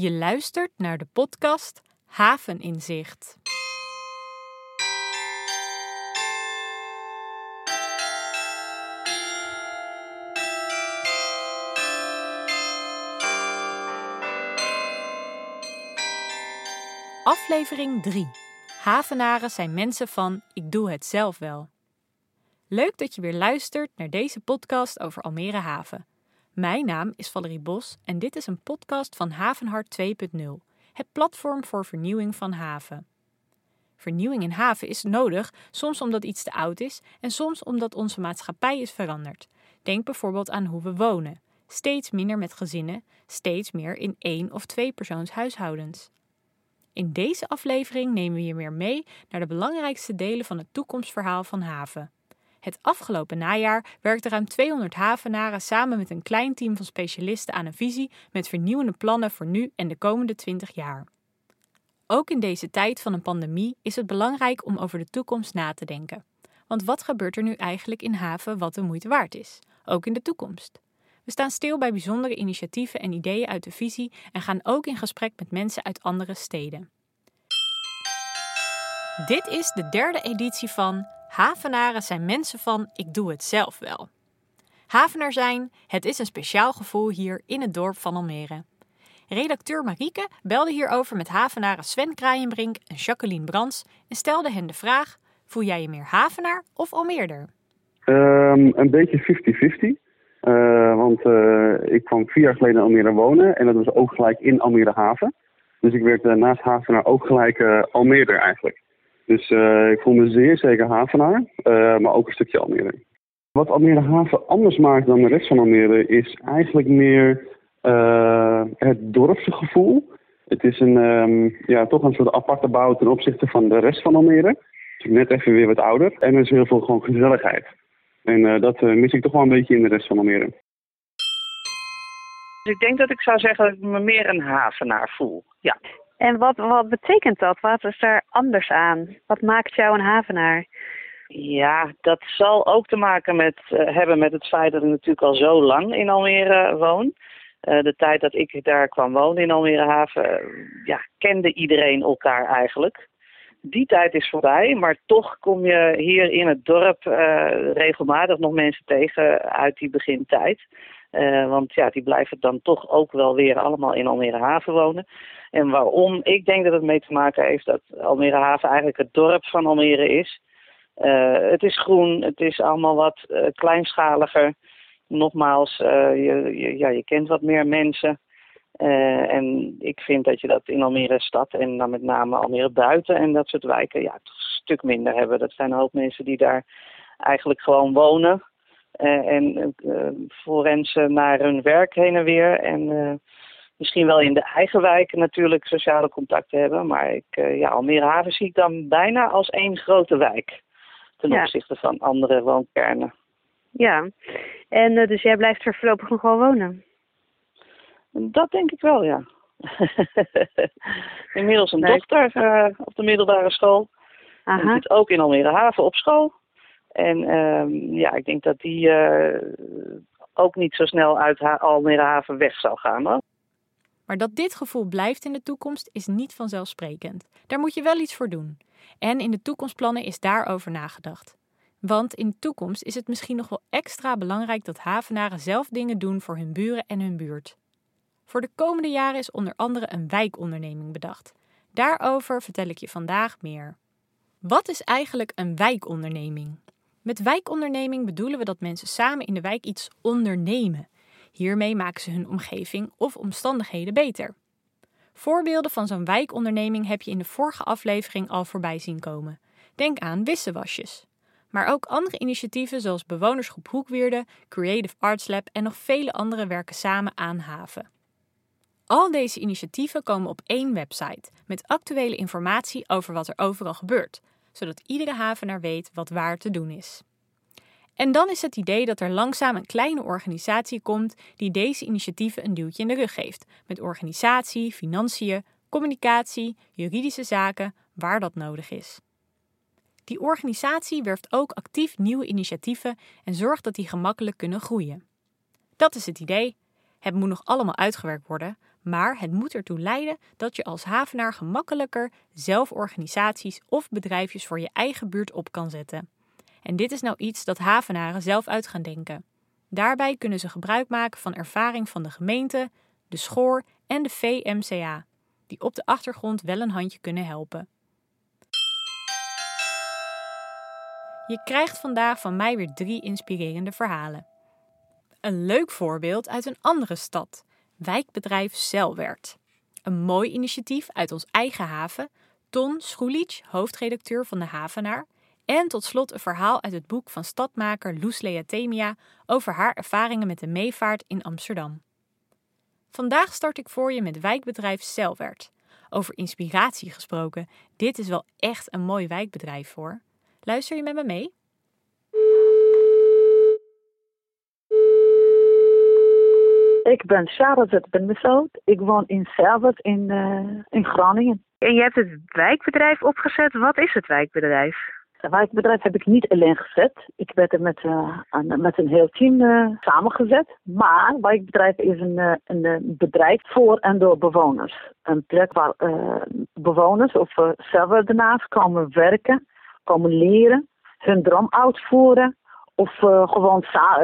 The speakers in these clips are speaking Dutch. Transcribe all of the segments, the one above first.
Je luistert naar de podcast Haveninzicht. Aflevering 3. Havenaren zijn mensen van ik doe het zelf wel. Leuk dat je weer luistert naar deze podcast over Almere Haven. Mijn naam is Valerie Bos en dit is een podcast van Havenhart 2.0, het platform voor vernieuwing van haven. Vernieuwing in haven is nodig, soms omdat iets te oud is en soms omdat onze maatschappij is veranderd. Denk bijvoorbeeld aan hoe we wonen. Steeds minder met gezinnen, steeds meer in één of twee persoons huishoudens. In deze aflevering nemen we je weer mee naar de belangrijkste delen van het toekomstverhaal van haven. Het afgelopen najaar werkten ruim 200 havenaren samen met een klein team van specialisten aan een visie met vernieuwende plannen voor nu en de komende 20 jaar. Ook in deze tijd van een pandemie is het belangrijk om over de toekomst na te denken. Want wat gebeurt er nu eigenlijk in haven wat de moeite waard is, ook in de toekomst? We staan stil bij bijzondere initiatieven en ideeën uit de visie en gaan ook in gesprek met mensen uit andere steden. Dit is de derde editie van Havenaren zijn mensen van ik doe het zelf wel. Havenaar zijn, het is een speciaal gevoel hier in het dorp van Almere. Redacteur Marieke belde hierover met havenaren Sven Kraaienbrink en Jacqueline Brands en stelde hen de vraag: voel jij je meer havenaar of Almeerder? Um, een beetje 50-50. Uh, want uh, ik kwam vier jaar geleden in Almere wonen en dat was ook gelijk in Almere Haven. Dus ik werd uh, naast Havenaar ook gelijk Almeerder eigenlijk. Dus uh, ik voel me zeer zeker Havenaar, uh, maar ook een stukje Almere. Wat Almere Haven anders maakt dan de rest van Almere is eigenlijk meer uh, het dorpse gevoel. Het is een, um, ja, toch een soort aparte bouw ten opzichte van de rest van Almere. Is net even weer wat ouder en er is heel veel gewoon gezelligheid. En dat mis ik toch wel een beetje in de rest van Almere. Dus ik denk dat ik zou zeggen dat ik me meer een havenaar voel. Ja. En wat, wat betekent dat? Wat is er anders aan? Wat maakt jou een havenaar? Ja, dat zal ook te maken met, uh, hebben met het feit dat ik natuurlijk al zo lang in Almere woon. Uh, de tijd dat ik daar kwam wonen in Almere Haven, uh, ja, kende iedereen elkaar eigenlijk. Die tijd is voorbij, maar toch kom je hier in het dorp regelmatig nog mensen tegen uit die begintijd. Uh, want ja, die blijven dan toch ook wel weer allemaal in Almere Haven wonen. En waarom? Ik denk dat het mee te maken heeft dat Almere Haven eigenlijk het dorp van Almere is. Uh, het is groen, het is allemaal wat uh, kleinschaliger. Nogmaals, je, je, ja, je kent wat meer mensen. en ik vind dat je dat in Almere stad en dan met name Almere buiten en dat soort wijken ja, toch een stuk minder hebben. Dat zijn een hoop mensen die daar eigenlijk gewoon wonen. Uh, en forensen naar hun werk heen en weer. En uh, misschien wel in de eigen wijk natuurlijk sociale contacten hebben. Maar ik, ja, Almere Haven zie ik dan bijna als één grote wijk. Ten ja. opzichte van andere woonkernen. Ja, en dus jij blijft er voorlopig nog wel wonen? Dat denk ik wel, ja. Inmiddels een dochter op de middelbare school. Aha. En zit ook in Almere Haven op school. En um, ja, ik denk dat die uh, ook niet zo snel uit ha Almere Haven weg zal gaan. Hoor. Maar dat dit gevoel blijft in de toekomst is niet vanzelfsprekend. Daar moet je wel iets voor doen. En in de toekomstplannen is daarover nagedacht. Want in de toekomst is het misschien nog wel extra belangrijk dat havenaren zelf dingen doen voor hun buren en hun buurt. Voor de komende jaren is onder andere een wijkonderneming bedacht. Daarover vertel ik je vandaag meer. Wat is eigenlijk een wijkonderneming? Met wijkonderneming bedoelen we dat mensen samen in de wijk iets ondernemen. Hiermee maken ze hun omgeving of omstandigheden beter. Voorbeelden van zo'n wijkonderneming heb je in de vorige aflevering al voorbij zien komen. Denk aan wisselwasjes. Maar ook andere initiatieven zoals Bewonersgroep Hoekweerde, Creative Arts Lab en nog vele andere werken samen aan haven. Al deze initiatieven komen op één website met actuele informatie over wat er overal gebeurt, zodat iedere havenaar weet wat waar te doen is. En dan is het idee dat er langzaam een kleine organisatie komt die deze initiatieven een duwtje in de rug geeft, met organisatie, financiën, communicatie, juridische zaken, waar dat nodig is. Die organisatie werft ook actief nieuwe initiatieven en zorgt dat die gemakkelijk kunnen groeien. Dat is het idee. Het moet nog allemaal uitgewerkt worden, Maar het moet ertoe leiden dat je als havenaar gemakkelijker zelf organisaties of bedrijfjes voor je eigen buurt op kan zetten. En dit is nou iets dat havenaren zelf uit gaan denken. Daarbij kunnen ze gebruik maken van ervaring van de gemeente, de schoor en de VMCA, die op de achtergrond wel een handje kunnen helpen. Je krijgt vandaag van mij weer drie inspirerende verhalen. Een leuk voorbeeld uit een andere stad, wijkbedrijf Zelwert. Een mooi initiatief uit ons eigen haven, Ton Schoelic, hoofdredacteur van de Havenaar, en tot slot een verhaal uit het boek van stadmaker Loes Leatemia over haar ervaringen met de meevaart in Amsterdam. Vandaag start ik voor je met wijkbedrijf Celwert. Over inspiratie gesproken, dit is wel echt een mooi wijkbedrijf voor. Luister je met me mee? Ik ben Charlotte Bendesoot. Ik woon in Celwert in, uh, in Groningen. En je hebt het wijkbedrijf opgezet. Wat is het wijkbedrijf? Het wijkbedrijf heb ik niet alleen gezet. Ik werd er met, uh, een, met een heel team uh, samengezet. Maar wijkbedrijf is een, een bedrijf voor en door bewoners. Een plek waar bewoners of zelf daarnaast komen werken, komen leren, hun droom uitvoeren. Of gewoon sa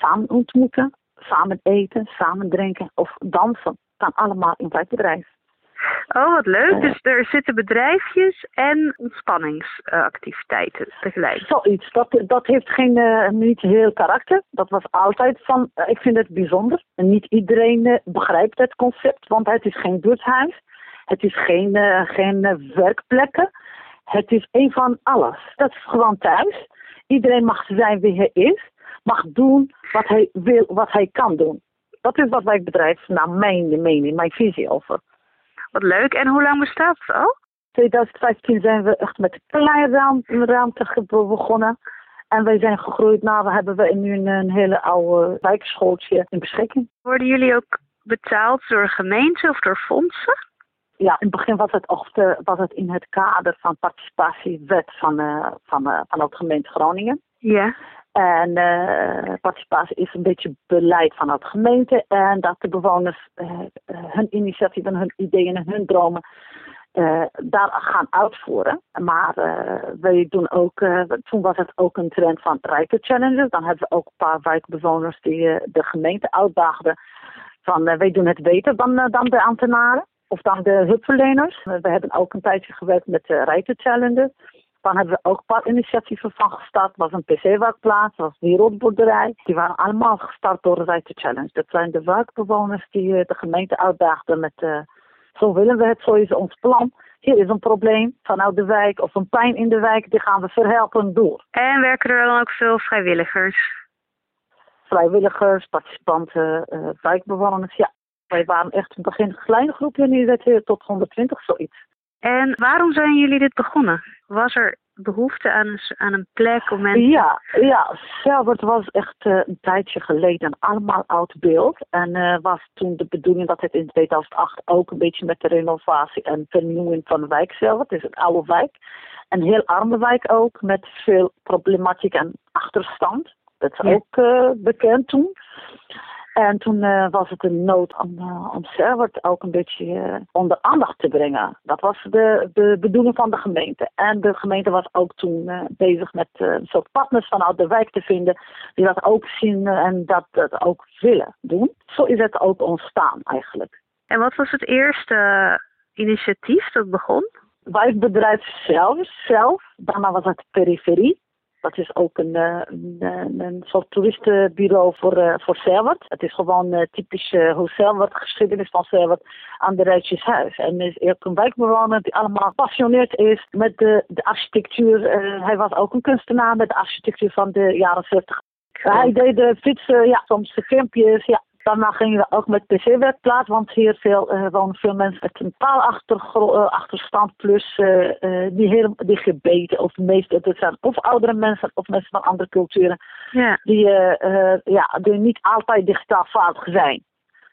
samen ontmoeten, samen eten, samen drinken of dansen. Kan allemaal in wijkbedrijf. Oh, wat leuk. Dus er zitten bedrijfjes en ontspanningsactiviteiten tegelijk. Zoiets. Dat, dat heeft geen, uh, niet heel karakter. Dat was altijd van, uh, ik vind het bijzonder. En niet iedereen uh, begrijpt het concept, want het is geen buurthuis. Het is geen, geen werkplekken. Het is een van alles. Dat is gewoon thuis. Iedereen mag zijn wie hij is. Mag doen wat hij wil, wat hij kan doen. Dat is wat wij bedrijf, naar mijn mening, mijn visie over. Wat leuk. En hoe lang bestaat het al? 2015 zijn we echt met een klein ruimte begonnen. En wij zijn gegroeid. Nou, we hebben we nu een, een hele oude wijkschooltje in beschikking. Worden jullie ook betaald door gemeenten of door fondsen? Ja, in het begin was het, of de, was het in het kader van participatiewet van, uh, van, uh, van de gemeente Groningen. Ja. En uh, participatie is een beetje beleid van de gemeente. En dat de bewoners uh, hun initiatieven, hun ideeën en hun dromen daar gaan uitvoeren. Maar wij doen ook, toen was het ook een trend van rijke challenges. Dan hebben we ook een paar wijkbewoners die de gemeente uitdaagden. Van wij doen het beter dan, dan de ambtenaren of dan de hulpverleners. We hebben ook een tijdje gewerkt met de rijke Dan hebben we ook een paar initiatieven van gestart. Dat was een pc-werkplaats, dat was wereldboerderij. Die waren allemaal gestart door de Rijke Challenge. Dat zijn de werkbewoners die eh, de gemeente uitdaagden met... Uh, zo willen we het, zo is ons plan. Hier is een probleem vanuit de wijk of een pijn in de wijk. Die gaan we verhelpen door. En werken er dan ook veel vrijwilligers? Vrijwilligers, participanten, uh, wijkbewoners, ja. Wij waren echt in het begin een kleine groepje, nu werd het tot 120 zoiets. En waarom zijn jullie dit begonnen? Was er behoefte aan een, aan een plek om mensen... Ja, ja, Selbert was echt uh, een tijdje geleden allemaal oud beeld. En uh, was toen de bedoeling dat het in 2008 ook een beetje met de renovatie en vernieuwing van de wijk Selbert, het is een oude wijk. Een heel arme wijk ook, met veel problematiek en achterstand. Dat is ja. ook uh, bekend toen. En toen uh, was het een nood om, uh, om Servert ook een beetje uh, onder aandacht te brengen. Dat was de, de bedoeling van de gemeente. En de gemeente was ook toen bezig met een soort partners vanuit de wijk te vinden. Die dat ook zien en dat, dat ook willen doen. Zo is het ook ontstaan eigenlijk. En wat was het eerste initiatief dat begon? Wijkbedrijf zelf, zelf. Daarna was het periferie. Dat is ook een, eh, een, een soort toeristenbureau voor, uh, voor. Het is gewoon uh, typisch uh, hoe Serwert, geschiedenis van Serwert aan de Rijtjeshuis. En is ook een wijkbewoner die allemaal gepassioneerd is met de, de architectuur. hij was ook een kunstenaar met de architectuur van de jaren 40. Hij deed de fietsen, ja, soms de filmpjes, ja, Daarna gingen we ook met pc-werkplaats, want hier veel, uh, wonen veel mensen met een taalachterstand uh, plus uh, die, heel, die gebeten of meestal dat zijn of oudere mensen of mensen van andere culturen ja. die, ja, die niet altijd digitaal vaardig zijn.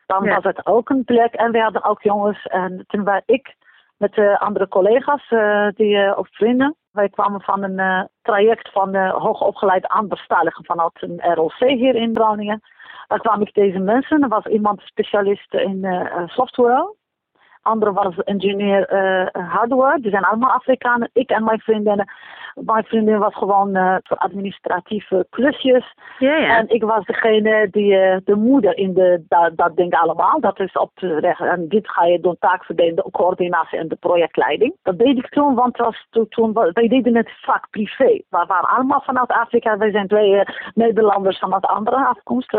Dan ja. was het ook een plek en we hadden ook jongens en toen wij ik met andere collega's die, of vrienden wij kwamen van een traject van hoogopgeleide aanbestaligen vanuit een ROC hier in Groningen Daar kwam ik deze mensen. Er was iemand specialist in uh, software andere was engineer uh, hardware. Die zijn allemaal Afrikanen. Ik en mijn vriendinnen. Mijn vriendin was gewoon uh, voor administratieve klusjes. Ja, ja. En ik was degene die uh, de moeder in de, dat, dat ding allemaal. Dat is op te rechten. En dit ga je doen, taakverdeling, de coördinatie en de projectleiding. Dat deed ik toen, want was toen, toen, wij deden het vak privé. We waren allemaal vanuit Afrika. Wij zijn twee Nederlanders van de andere afkomst.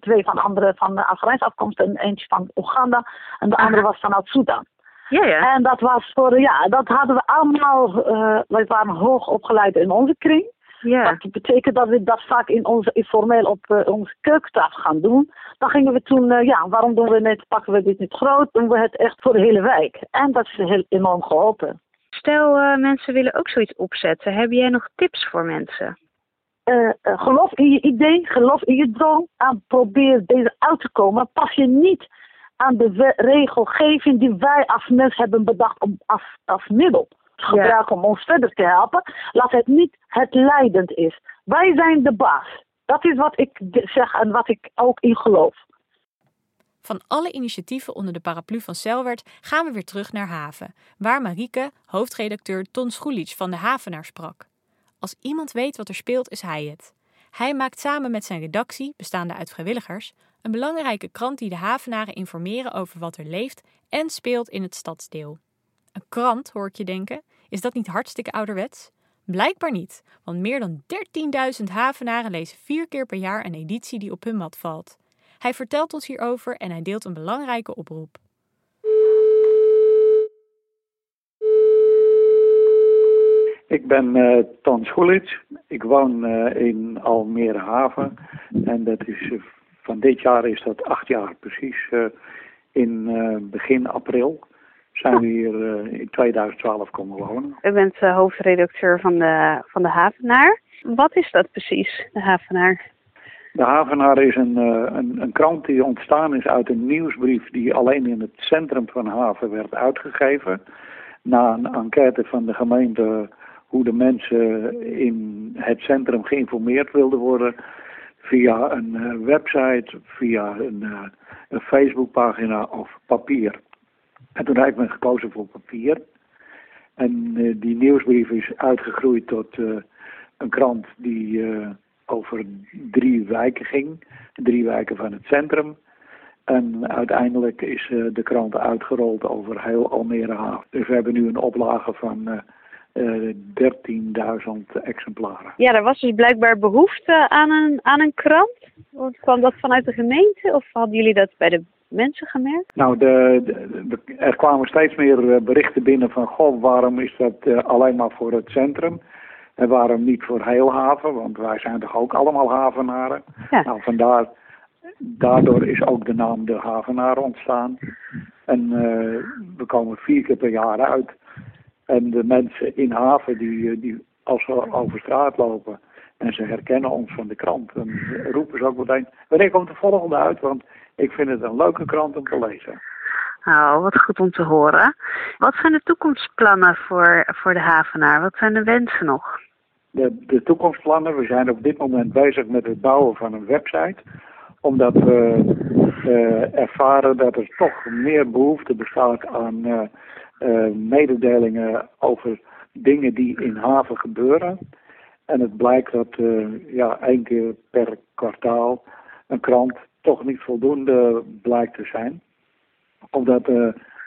twee van andere van Afghaanse afkomst en eentje van Oeganda. En de andere was vanuit Sudan. Ja, ja. En dat was voor, ja, dat hadden we allemaal, uh, wij waren hoog opgeleid in onze kring. Ja. Dat betekent dat we dat vaak in onze, informeel op uh, onze keukentafel gaan doen. Dan gingen we toen, uh, ja, waarom doen we het, pakken we dit niet groot, doen we het echt voor de hele wijk. En dat is heel enorm geholpen. Stel, uh, mensen willen ook zoiets opzetten. Heb jij nog tips voor mensen? geloof in je idee, geloof in je droom en probeer deze uit te komen. Pas je niet aan de regelgeving die wij als mens hebben bedacht om, als, als middel te gebruiken om ons verder te helpen. Laat het niet het leidend is. Wij zijn de baas. Dat is wat ik zeg en wat ik ook in geloof. Van alle initiatieven onder de paraplu van Selwert gaan we weer terug naar Haven, waar Marieke, hoofdredacteur Ton Schoelic van de Havenaar sprak. Als iemand weet wat er speelt, is hij het. Hij maakt samen met zijn redactie, bestaande uit vrijwilligers, een belangrijke krant die de Havenaren informeren over wat er leeft en speelt in het stadsdeel. Een krant, hoor ik je denken? Is dat niet hartstikke ouderwets? Blijkbaar niet, want meer dan 13.000 Havenaren lezen vier keer per jaar een editie die op hun mat valt. Hij vertelt ons hierover en hij deelt een belangrijke oproep. Ik ben uh, Ton Schoelits. Ik woon uh, in Almere Haven. En dat is, uh, van dit jaar is dat acht jaar precies. in begin april zijn we hier in 2012 komen wonen. U bent hoofdredacteur van de, van de Havenaar. Wat is dat precies, de Havenaar? De Havenaar is een, een, een krant die ontstaan is uit een nieuwsbrief die alleen in het centrum van Haven werd uitgegeven. Na een enquête van de gemeente hoe de mensen in het centrum geïnformeerd wilden worden via een uh, website, via een, uh, een Facebookpagina of papier. En toen heeft men gekozen voor papier. En uh, die nieuwsbrief is uitgegroeid tot een krant die over drie wijken ging. Drie wijken van het centrum. En uiteindelijk is de krant uitgerold over heel Almere Haven. Dus we hebben nu een oplage van 13.000 exemplaren. Ja, er was dus blijkbaar behoefte aan een, aan een krant. Kwam dat vanuit de gemeente of hadden jullie dat bij de mensen gemerkt? Nou, de, de, er kwamen steeds meer berichten binnen van... goh, waarom is dat uh, alleen maar voor het centrum... En waarom niet voor heel haven? Want wij zijn toch ook allemaal havenaren? Ja. Nou, vandaar, daardoor is ook de naam de havenaar ontstaan. En uh, we komen vier keer per jaar uit. En de mensen in haven, die, die als we over straat lopen en ze herkennen ons van de krant, dan roepen ze ook meteen, wanneer komt de volgende uit? Want ik vind het een leuke krant om te lezen. Nou, wat goed om te horen. Wat zijn de toekomstplannen voor, voor de havenaar? Wat zijn de wensen nog? De, de toekomstplannen, we zijn op dit moment bezig met het bouwen van een website. Omdat we uh, ervaren dat er toch meer behoefte bestaat aan uh, mededelingen over dingen die in haven gebeuren. En het blijkt dat uh, ja, één keer per kwartaal een krant toch niet voldoende blijkt te zijn. Omdat uh,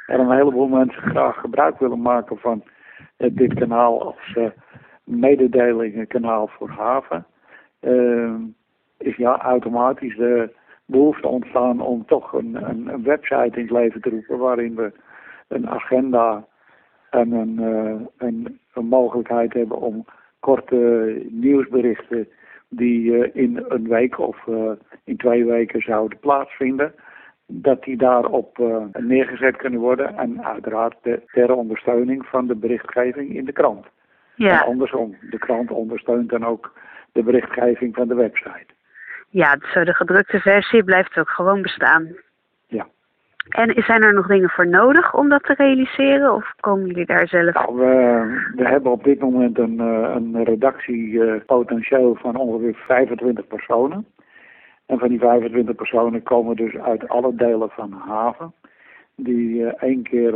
er een heleboel mensen graag gebruik willen maken van dit kanaal als mededelingenkanaal voor haven. is ja automatisch de behoefte ontstaan om toch een, een website in het leven te roepen waarin we een agenda en een, uh, een, een, mogelijkheid hebben om korte nieuwsberichten die uh, in een week of uh, in twee weken zouden plaatsvinden, dat die daarop neergezet kunnen worden en uiteraard de, ter ondersteuning van de berichtgeving in de krant. Ja. En andersom, de krant ondersteunt dan ook de berichtgeving van de website. Ja, zo de gedrukte versie blijft ook gewoon bestaan. En zijn er nog dingen voor nodig om dat te realiseren? Of komen jullie daar zelf? Nou, we, we hebben op dit moment een, een redactiepotentieel van ongeveer 25 personen. En van die 25 personen komen dus uit alle delen van de haven. Die uh, één keer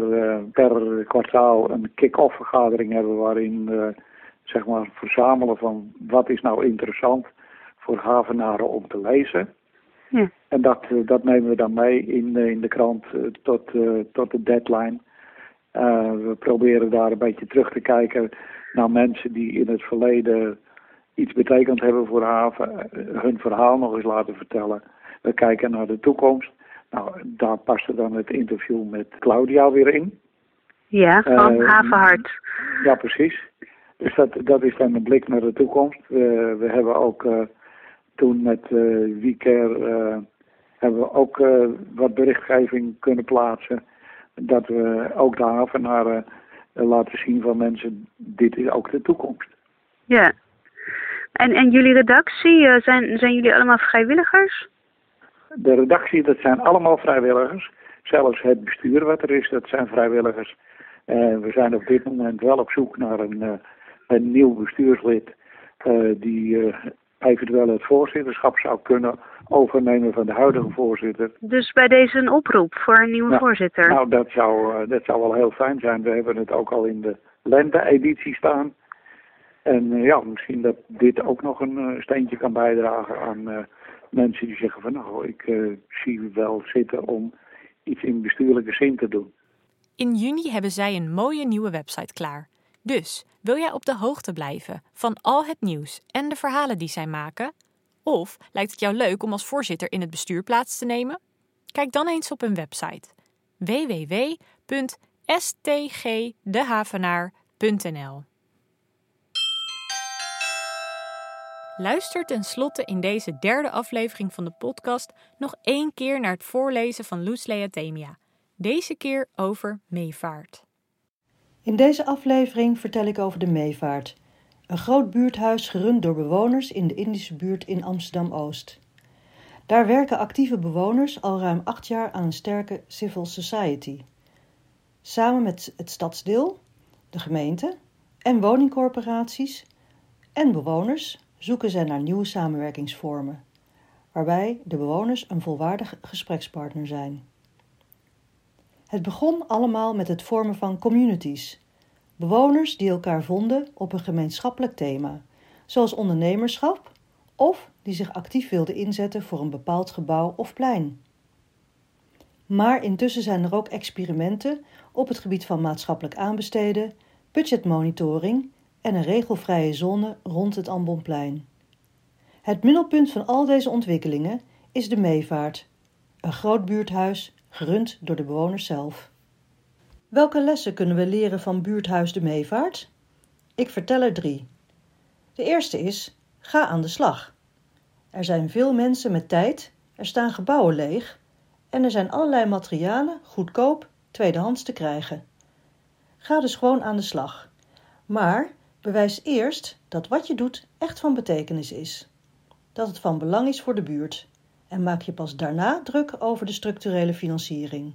per kwartaal een kick-off vergadering hebben waarin zeg maar verzamelen van wat is nou interessant voor havenaren om te lezen. Ja. En dat, dat nemen we dan mee in, in de krant tot, tot de deadline. we proberen daar een beetje terug te kijken naar mensen die in het verleden iets betekend hebben voor de haven, hun verhaal nog eens laten vertellen. We kijken naar de toekomst. Nou, daar paste dan het interview met Claudia weer in. Ja, van Uh, Havenhart. Ja, precies. Dus dat, dat is dan een blik naar de toekomst. We, we hebben ook uh, toen met uh, hebben we ook wat berichtgeving kunnen plaatsen. Dat we ook de havenaren laten zien van mensen, dit is ook de toekomst. Ja. En, en jullie redactie, zijn, zijn jullie allemaal vrijwilligers? De redactie, dat zijn allemaal vrijwilligers. Zelfs het bestuur wat er is, dat zijn vrijwilligers. We zijn op dit moment wel op zoek naar een, een nieuw bestuurslid uh, die eventueel het voorzitterschap zou kunnen overnemen van de huidige voorzitter. Dus bij deze een oproep voor een nieuwe nou, voorzitter? Nou, dat zou, dat zou wel heel fijn zijn. We hebben het ook al in de lente-editie staan. En ja, misschien dat dit ook nog een steentje kan bijdragen aan mensen die zeggen van nou, ik uh, zie wel zitten om iets in bestuurlijke zin te doen. In juni hebben zij een mooie nieuwe website klaar. Dus wil jij op de hoogte blijven van al het nieuws en de verhalen die zij maken? Of lijkt het jou leuk om als voorzitter in het bestuur plaats te nemen? Kijk dan eens op hun website www.stgdehavenaar.nl. Luister tenslotte in deze derde aflevering van de podcast nog één keer naar het voorlezen van Loes Leathemia. Deze keer over meevaart. In deze aflevering vertel ik over de Meevaart, een groot buurthuis gerund door bewoners in de Indische buurt in Amsterdam-Oost. Daar werken actieve bewoners al ruim acht jaar aan een sterke civil society. Samen met het stadsdeel, de gemeente en woningcorporaties en bewoners zoeken zij naar nieuwe samenwerkingsvormen, waarbij de bewoners een volwaardig gesprekspartner zijn. Het begon allemaal met het vormen van communities, bewoners die elkaar vonden op een gemeenschappelijk thema, zoals ondernemerschap of die zich actief wilden inzetten voor een bepaald gebouw of plein. Maar intussen zijn er ook experimenten op het gebied van maatschappelijk aanbesteden, budgetmonitoring en een regelvrije zone rond het Ambonplein. Het middelpunt van al deze ontwikkelingen is de Meevaart, een groot buurthuis gerund door de bewoners zelf. Welke lessen kunnen we leren van buurthuis de Meevaart? Ik vertel er drie. De eerste is: ga aan de slag. Er zijn veel mensen met tijd, er staan gebouwen leeg en er zijn allerlei materialen goedkoop tweedehands te krijgen. Ga dus gewoon aan de slag. Maar bewijs eerst dat wat je doet echt van betekenis is. Dat het van belang is voor de buurt. En maak je pas daarna druk over de structurele financiering.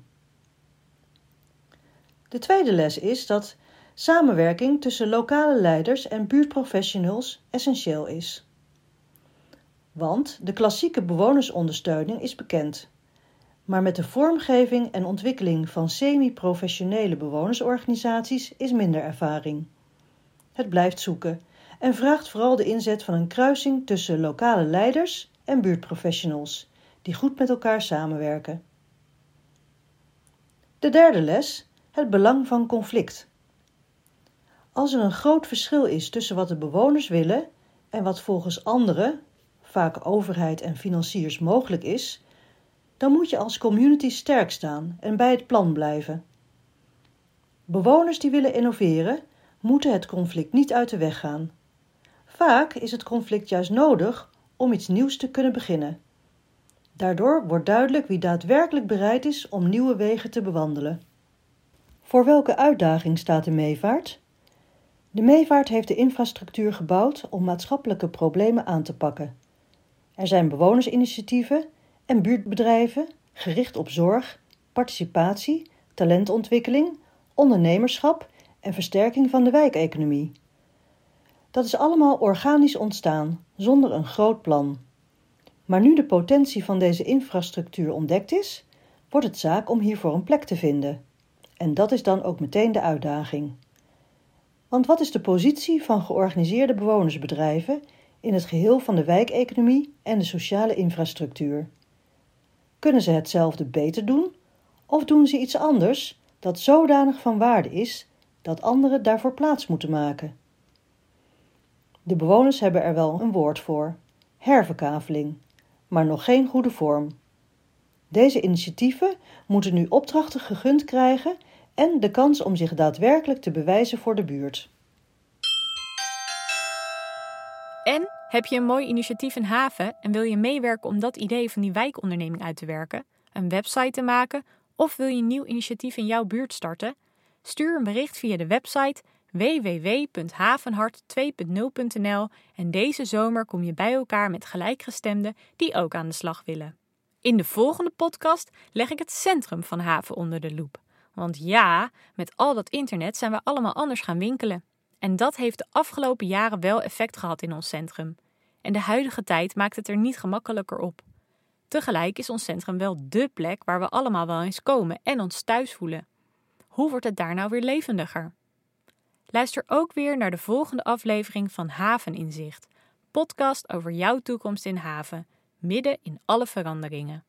De tweede les is dat samenwerking tussen lokale leiders en buurtprofessionals essentieel is. Want de klassieke bewonersondersteuning is bekend. Maar met de vormgeving en ontwikkeling van semi-professionele bewonersorganisaties is minder ervaring. Het blijft zoeken en vraagt vooral de inzet van een kruising tussen lokale leiders en buurtprofessionals die goed met elkaar samenwerken. De derde les: het belang van conflict. Als er een groot verschil is tussen wat de bewoners willen en wat volgens anderen, vaak overheid en financiers, mogelijk is, dan moet je als community sterk staan en bij het plan blijven. Bewoners die willen innoveren, moeten het conflict niet uit de weg gaan. Vaak is het conflict juist nodig om iets nieuws te kunnen beginnen. Daardoor wordt duidelijk wie daadwerkelijk bereid is om nieuwe wegen te bewandelen. Voor welke uitdaging staat de meevaart? De meevaart heeft de infrastructuur gebouwd om maatschappelijke problemen aan te pakken. Er zijn bewonersinitiatieven en buurtbedrijven gericht op zorg, participatie, talentontwikkeling, ondernemerschap en versterking van de wijkeconomie. Dat is allemaal organisch ontstaan, zonder een groot plan. Maar nu de potentie van deze infrastructuur ontdekt is, wordt het zaak om hiervoor een plek te vinden. En dat is dan ook meteen de uitdaging. Want wat is de positie van georganiseerde bewonersbedrijven in het geheel van de wijkeconomie en de sociale infrastructuur? Kunnen ze hetzelfde beter doen of doen ze iets anders dat zodanig van waarde is dat anderen daarvoor plaats moeten maken? De bewoners hebben er wel een woord voor: herverkaveling, maar nog geen goede vorm. Deze initiatieven moeten nu opdrachten gegund krijgen en de kans om zich daadwerkelijk te bewijzen voor de buurt. En heb je een mooi initiatief in haven en wil je meewerken om dat idee van die wijkonderneming uit te werken, een website te maken of wil je een nieuw initiatief in jouw buurt starten? Stuur een bericht via de website www.havenhart2.0.nl en deze zomer kom je bij elkaar met gelijkgestemden die ook aan de slag willen. In de volgende podcast leg ik het centrum van haven onder de loep. Want ja, met al dat internet zijn we allemaal anders gaan winkelen. En dat heeft de afgelopen jaren wel effect gehad in ons centrum. En de huidige tijd maakt het er niet gemakkelijker op. Tegelijk is ons centrum wel dé plek waar we allemaal wel eens komen en ons thuis voelen. Hoe wordt het daar nou weer levendiger? Luister ook weer naar de volgende aflevering van Haveninzicht, podcast over jouw toekomst in haven, midden in alle veranderingen.